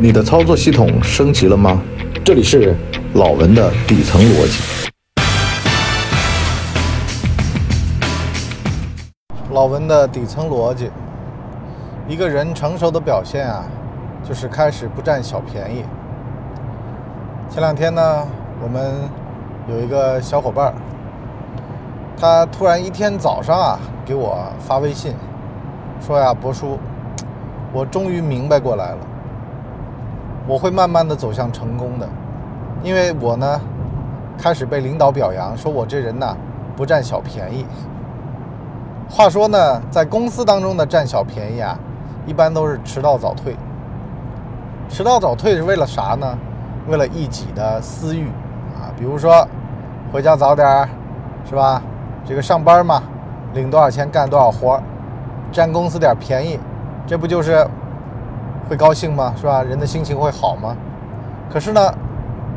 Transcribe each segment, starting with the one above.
你的操作系统升级了吗？这里是老文的底层逻辑。老文的底层逻辑，一个人成熟的表现啊，就是开始不占小便宜。前两天呢，我们有一个小伙伴儿，他突然一天早上啊给我发微信，说呀，博叔，我终于明白过来了，我会慢慢的走向成功的，因为我呢开始被领导表扬，说我这人呐不占小便宜。话说呢，在公司当中的占小便宜啊，一般都是迟到早退。迟到早退是为了啥呢？为了一己的私欲啊，比如说回家早点儿，是吧？这个上班嘛，领多少钱干多少活儿，占公司点便宜，这不就是会高兴吗？是吧？人的心情会好吗？可是呢，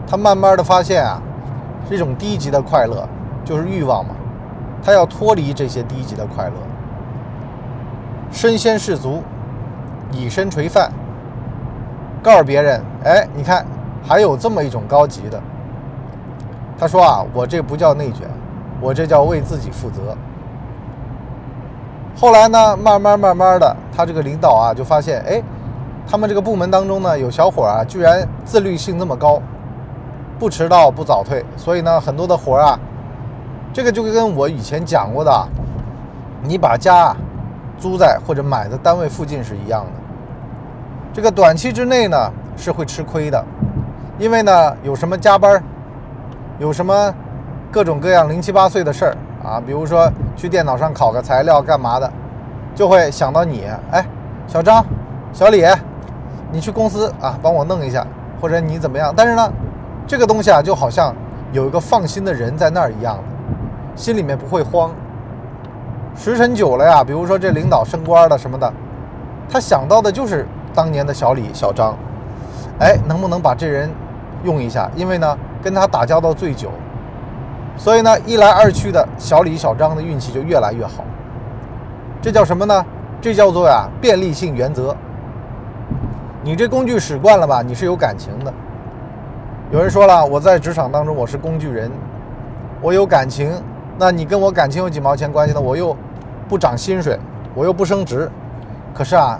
他慢慢的发现啊，这种低级的快乐就是欲望嘛。他要脱离这些低级的快乐，身先士卒，以身垂范，告诉别人：“哎，你看，还有这么一种高级的。”他说：“啊，我这不叫内卷，我这叫为自己负责。”后来呢，慢慢慢慢的，他这个领导啊，就发现：哎，他们这个部门当中呢，有小伙啊，居然自律性那么高，不迟到不早退，所以呢，很多的活啊。这个就跟我以前讲过的，你把家租在或者买的单位附近是一样的。这个短期之内呢是会吃亏的，因为呢有什么加班，有什么各种各样零七八碎的事儿啊，比如说去电脑上考个材料干嘛的，就会想到你，哎，小张、小李，你去公司啊帮我弄一下，或者你怎么样？但是呢，这个东西啊就好像有一个放心的人在那儿一样。心里面不会慌。时辰久了呀，比如说这领导升官了什么的，他想到的就是当年的小李、小张。哎，能不能把这人用一下？因为呢，跟他打交道最久，所以呢，一来二去的，小李、小张的运气就越来越好。这叫什么呢？这叫做呀便利性原则。你这工具使惯了吧？你是有感情的。有人说了，我在职场当中我是工具人，我有感情。那你跟我感情有几毛钱关系呢？我又不涨薪水，我又不升职。可是啊，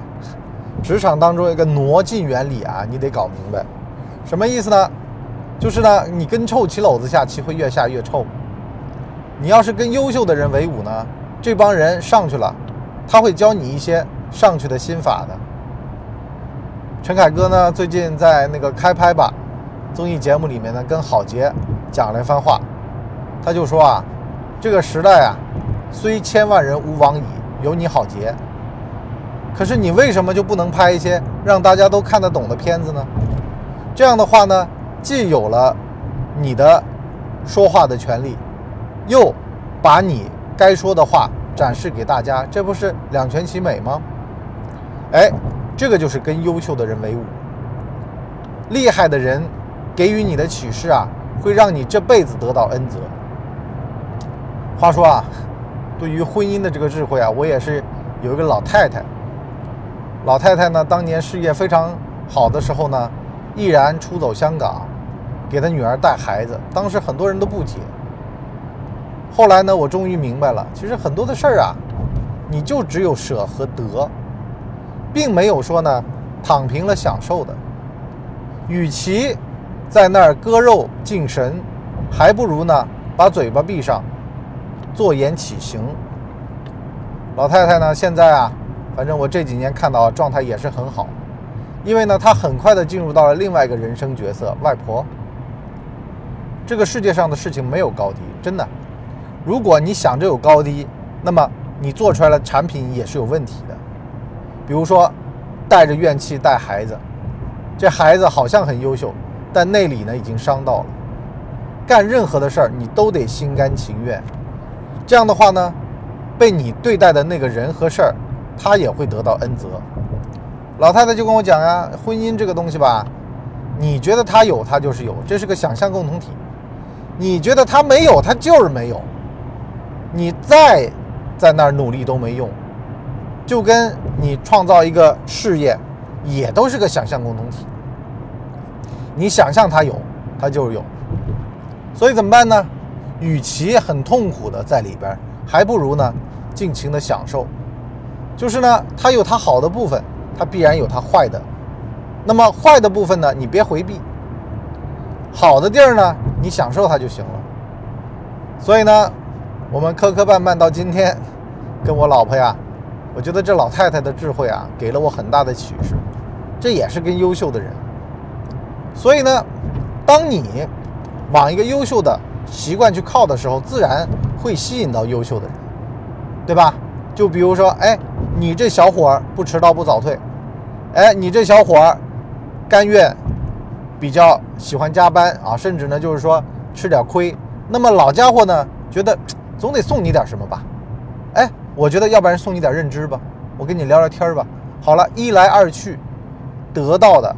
职场当中一个挪进原理啊，你得搞明白，什么意思呢？就是呢，你跟臭棋篓子下棋会越下越臭。你要是跟优秀的人为伍呢，这帮人上去了，他会教你一些上去的心法的。陈凯歌呢，最近在那个开拍吧综艺节目里面呢，跟郝杰讲了一番话，他就说啊。这个时代啊，虽千万人吾往矣，有你好杰。可是你为什么就不能拍一些让大家都看得懂的片子呢？这样的话呢，既有了你的说话的权利，又把你该说的话展示给大家，这不是两全其美吗？哎，这个就是跟优秀的人为伍，厉害的人给予你的启示啊，会让你这辈子得到恩泽。话说啊，对于婚姻的这个智慧啊，我也是有一个老太太。老太太呢，当年事业非常好的时候呢，毅然出走香港，给她女儿带孩子。当时很多人都不解。后来呢，我终于明白了，其实很多的事儿啊，你就只有舍和得，并没有说呢躺平了享受的。与其在那儿割肉敬神，还不如呢把嘴巴闭上。坐言起行，老太太呢？现在啊，反正我这几年看到状态也是很好，因为呢，她很快的进入到了另外一个人生角色——外婆。这个世界上的事情没有高低，真的。如果你想着有高低，那么你做出来的产品也是有问题的。比如说，带着怨气带孩子，这孩子好像很优秀，但内里呢已经伤到了。干任何的事儿，你都得心甘情愿。这样的话呢，被你对待的那个人和事儿，他也会得到恩泽。老太太就跟我讲呀，婚姻这个东西吧，你觉得他有，他就是有，这是个想象共同体；你觉得他没有，他就是没有。你再在那儿努力都没用，就跟你创造一个事业，也都是个想象共同体。你想象它有，它就有。所以怎么办呢？与其很痛苦的在里边，还不如呢尽情的享受。就是呢，它有它好的部分，它必然有它坏的。那么坏的部分呢，你别回避；好的地儿呢，你享受它就行了。所以呢，我们磕磕绊绊到今天，跟我老婆呀，我觉得这老太太的智慧啊，给了我很大的启示。这也是跟优秀的人。所以呢，当你往一个优秀的习惯去靠的时候，自然会吸引到优秀的人，对吧？就比如说，哎，你这小伙儿不迟到不早退，哎，你这小伙儿甘愿比较喜欢加班啊，甚至呢就是说吃点亏。那么老家伙呢，觉得总得送你点什么吧？哎，我觉得要不然送你点认知吧，我跟你聊聊天吧。好了，一来二去，得到的，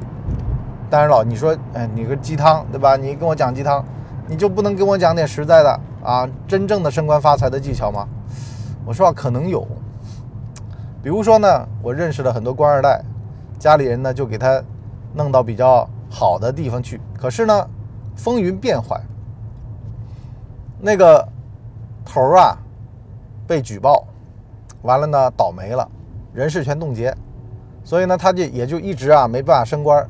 当然了，你说，哎，你个鸡汤对吧？你跟我讲鸡汤，你就不能跟我讲点实在的啊？真正的升官发财的技巧吗？我说可能有，比如说呢，我认识了很多官二代，家里人呢就给他弄到比较好的地方去。可是呢，风云变幻，那个头儿啊被举报，完了呢倒霉了，人事全冻结，所以呢他就也就一直啊没办法升官，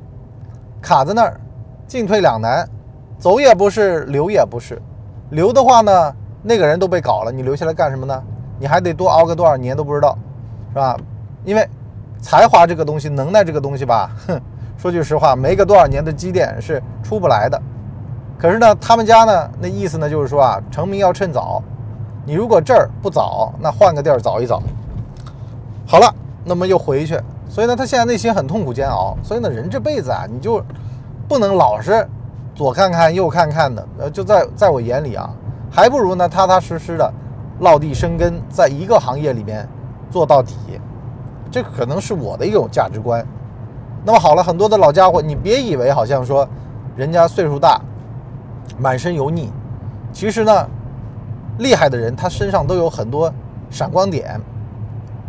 卡在那儿，进退两难，走也不是，留也不是，留的话呢那个人都被搞了，你留下来干什么呢？你还得多熬个多少年都不知道，是吧？因为才华这个东西，能耐这个东西吧，哼，说句实话，没个多少年的积淀是出不来的。可是呢，他们家呢，那意思呢，就是说啊，成名要趁早。你如果这儿不早，那换个地儿早一早。好了，那么又回去。所以呢，他现在内心很痛苦煎熬。所以呢，人这辈子啊，你就不能老是左看看右看看的。呃，就在在我眼里啊，还不如呢，踏踏实实的。落地生根，在一个行业里面做到底，这可能是我的一种价值观。那么好了，很多的老家伙，你别以为好像说人家岁数大，满身油腻，其实呢，厉害的人他身上都有很多闪光点，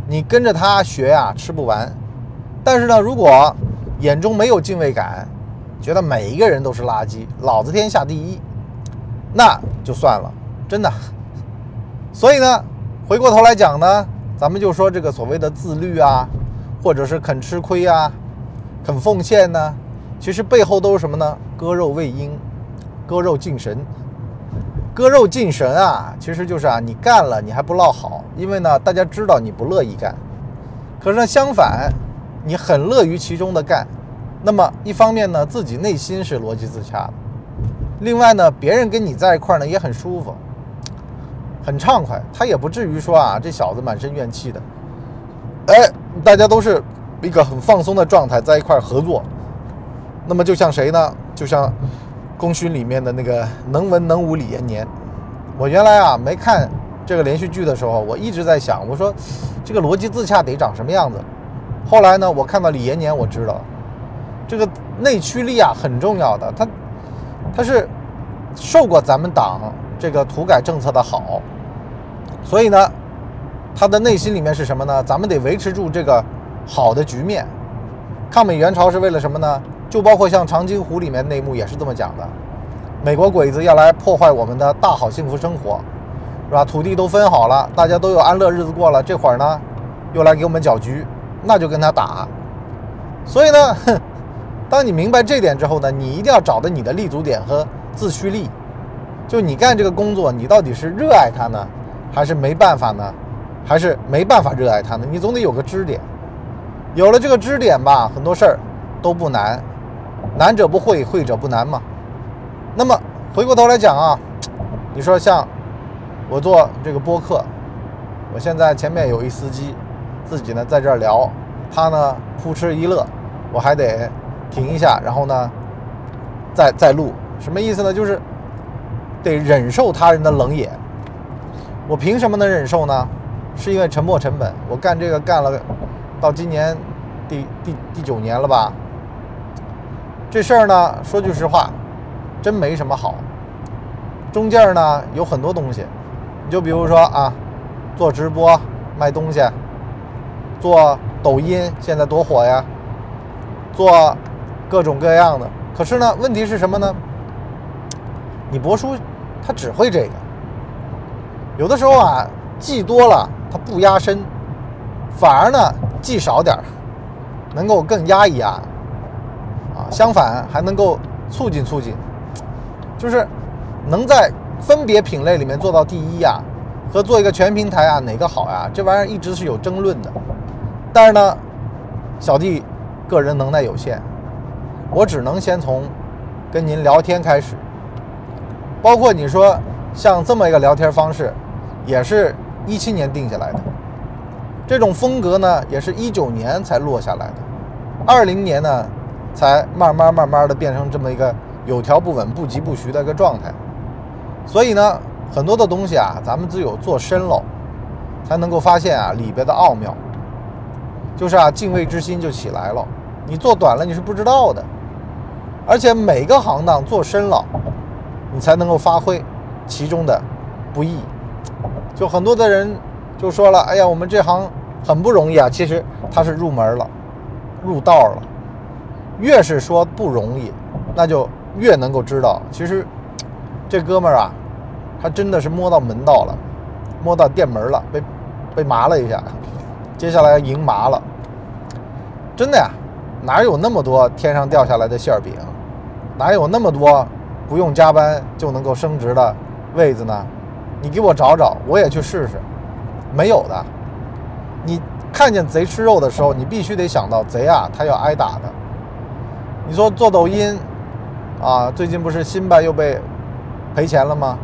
你跟着他学呀，吃不完。但是呢，如果眼中没有敬畏感，觉得每一个人都是垃圾，老子天下第一，那就算了，真的。所以呢，回过头来讲呢，咱们就说这个所谓的自律啊，或者是肯吃亏啊，肯奉献呢，其实背后都是什么呢？割肉喂鹰，割肉敬神，割肉敬神啊，其实就是啊，你干了你还不落好，因为呢，大家知道你不乐意干，可是呢，相反，你很乐于其中的干，那么一方面呢，自己内心是逻辑自洽的，另外呢，别人跟你在一块呢也很舒服。很畅快，他也不至于说啊，这小子满身怨气的。哎，大家都是一个很放松的状态，在一块合作。那么就像谁呢？就像《功勋》里面的那个能文能武李延年。我原来啊没看这个连续剧的时候，我一直在想，我说这个逻辑自洽得长什么样子。后来呢，我看到李延年，我知道这个内驱力啊很重要的，他他是受过咱们党这个土改政策的好。所以呢，他的内心里面是什么呢？咱们得维持住这个好的局面。抗美援朝是为了什么呢？就包括像《长津湖》里面内幕也是这么讲的：美国鬼子要来破坏我们的大好幸福生活，是吧？土地都分好了，大家都有安乐日子过了，这会儿呢，又来给我们搅局，那就跟他打。所以呢，哼，当你明白这点之后呢，你一定要找到你的立足点和自驱力。就你干这个工作，你到底是热爱它呢？还是没办法呢，还是没办法热爱它呢？你总得有个支点，有了这个支点吧，很多事儿都不难，难者不会，会者不难嘛。那么回过头来讲啊，你说像我做这个播客，我现在前面有一司机，自己呢在这儿聊，他呢扑哧一乐，我还得停一下，然后呢再再录，什么意思呢？就是得忍受他人的冷眼。我凭什么能忍受呢？是因为沉没成本。我干这个干了，到今年第第第九年了吧。这事儿呢，说句实话，真没什么好。中间呢有很多东西，你就比如说啊，做直播卖东西，做抖音现在多火呀，做各种各样的，可是呢，问题是什么呢？你博叔他只会这个，有的时候啊，记多了他不压身，反而呢记少点儿，能够更压一压，相反还能够促进促进，就是能在分别品类里面做到第一呀，和做一个全平台啊，哪个好呀？这玩意儿一直是有争论的，但是呢，小弟个人能耐有限，我只能先从跟您聊天开始，包括你说像这么一个聊天方式，也是一七年定下来的，这种风格呢，也是一九年才落下来的，二零年呢，才慢慢慢慢的变成这么一个有条不紊、不疾不徐的一个状态。所以呢，很多的东西啊，咱们只有做深了，才能够发现啊里边的奥妙。就是啊，敬畏之心就起来了。你做短了，你是不知道的。而且每个行当做深了，你才能够发挥其中的不易。就很多的人就说了：“哎呀，我们这行很不容易啊。”其实他是入门了，入道了。越是说不容易，那就越能够知道，其实这哥们儿啊，他真的是摸到门道了，摸到店门了，被被麻了一下，接下来赢麻了。真的呀，哪有那么多天上掉下来的馅饼？哪有那么多不用加班就能够升职的位子呢？你给我找找，我也去试试。没有的。你看见贼吃肉的时候，你必须得想到贼啊，他要挨打的。你说做抖音啊，最近不是辛巴又被赔钱了吗？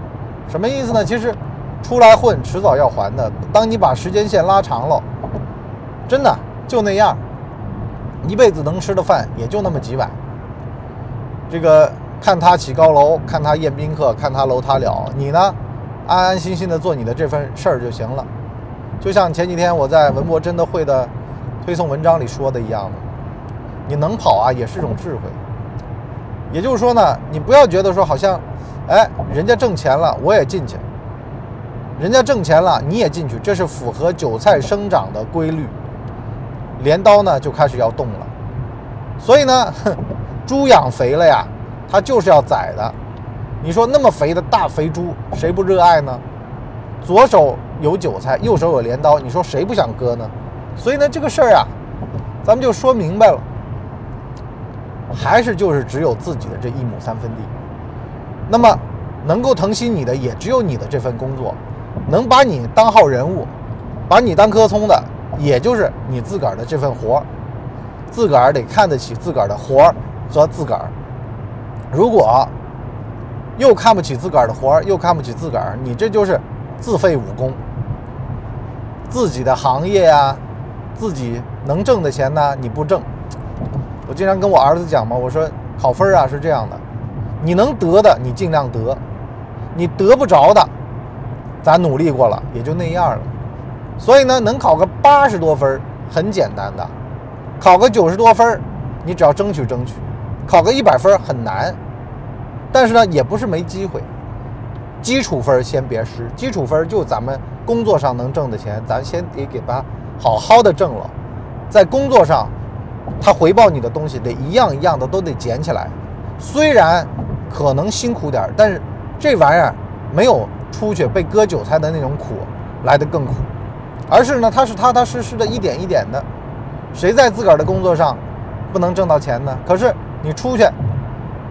什么意思呢？其实出来混，迟早要还的。当你把时间线拉长了，真的就那样，一辈子能吃的饭也就那么几碗。这个看他起高楼，看他宴宾客，看他楼塌了，你呢，安安心心的做你的这份事儿就行了。就像前几天我在文博真的会的推送文章里说的一样，你能跑啊，也是一种智慧。也就是说呢，你不要觉得说好像，哎，人家挣钱了，我也进去；人家挣钱了，你也进去，这是符合韭菜生长的规律。镰刀呢就开始要动了，所以呢，猪养肥了呀，它就是要宰的。你说那么肥的大肥猪，谁不热爱呢？左手有韭菜，右手有镰刀，你说谁不想割呢？所以呢，这个事儿啊，咱们就说明白了，还是就是只有自己的这一亩三分地。那么，能够疼惜你的也只有你的这份工作，能把你当号人物，把你当棵葱的，也就是你自个儿的这份活。自个儿得看得起自个儿的活儿和自个儿。如果又看不起自个儿的活儿，又看不起自个儿，你这就是自废武功。自己的行业呀、自己能挣的钱呢，你不挣。我经常跟我儿子讲嘛，我说考分啊是这样的，你能得的你尽量得，你得不着的，咱努力过了也就那样了。所以呢，能考个八十多分很简单的，考个九十多分，你只要争取争取，考个一百分很难，但是呢也不是没机会。基础分先别失，基础分就咱们工作上能挣的钱，咱先得给它好好的挣了，在工作上，他回报你的东西得一样一样的都得捡起来。虽然可能辛苦点，但是这玩意儿没有出去被割韭菜的那种苦来得更苦，而是呢，他是踏踏实实的一点一点的。谁在自个儿的工作上不能挣到钱呢？可是你出去，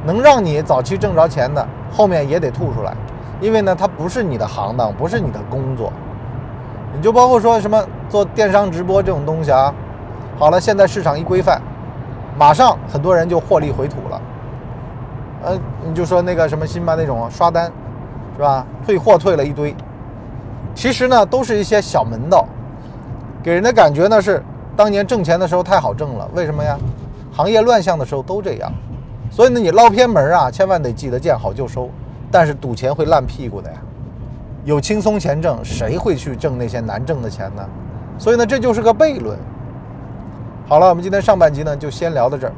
能让你早期挣着钱的，后面也得吐出来。因为呢，它不是你的行当，不是你的工作。你就包括说什么做电商直播这种东西啊，好了，现在市场一规范，马上很多人就获利回吐了。呃，你就说那个什么辛巴那种刷单，是吧？退货退了一堆，其实呢，都是一些小门道，给人的感觉呢是当年挣钱的时候太好挣了。为什么呀？行业乱象的时候都这样。所以呢，你捞偏门啊，千万得记得见好就收。但是赌钱会烂屁股的呀，有轻松钱挣，谁会去挣那些难挣的钱呢？所以呢，这就是个悖论。好了，我们今天上半集呢就先聊到这儿。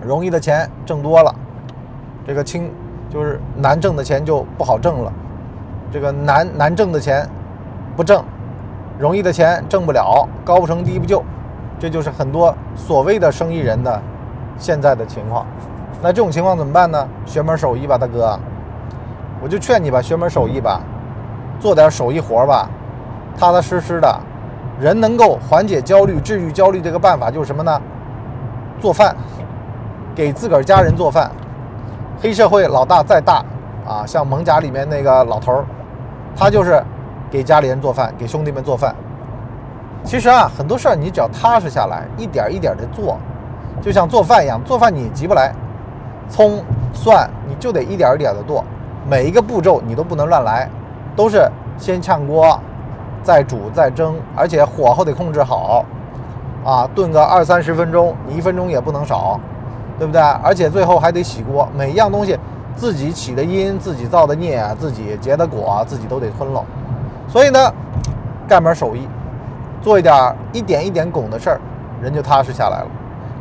容易的钱挣多了，这个轻就是难挣的钱就不好挣了。这个难难挣的钱不挣，容易的钱挣不了，高不成低不就，这就是很多所谓的生意人的现在的情况。那这种情况怎么办呢？学门手艺吧，大哥，我就劝你吧，学门手艺吧，做点手艺活吧，踏踏实实的。人能够缓解焦虑、治愈焦虑这个办法就是什么呢？做饭，给自个儿家人做饭。黑社会老大再大啊，像蒙甲里面那个老头儿，他就是给家里人做饭，给兄弟们做饭。其实啊，很多事儿你只要踏实下来，一点一点的做，就像做饭一样，做饭你急不来，葱蒜你就得一点一点的剁，每一个步骤你都不能乱来，都是先炝锅，再煮再蒸，而且火候得控制好，啊，炖个二三十分钟，你一分钟也不能少，对不对？而且最后还得洗锅，每一样东西自己起的因，自己造的孽，自己结的果，自己都得吞喽。所以呢，干门手艺。做一点一点一点拱的事儿，人就踏实下来了。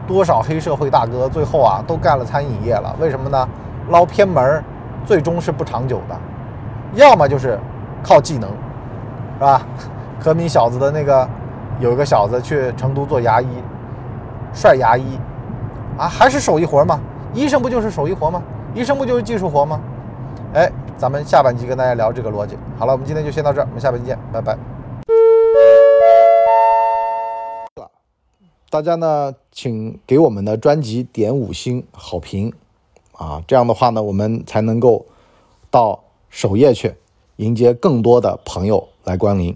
多少黑社会大哥最后啊都干了餐饮业了？为什么呢？捞偏门，最终是不长久的。要么就是靠技能，是吧？可米小子的那个有一个小子去成都做牙医，帅牙医啊，还是手艺活吗？医生不就是手艺活吗？医生不就是技术活吗？哎，咱们下半集跟大家聊这个逻辑。好了，我们今天就先到这儿，我们下半集见，拜拜。大家呢，请给我们的专辑点五星好评，啊，这样的话呢，我们才能够到首页去迎接更多的朋友来光临。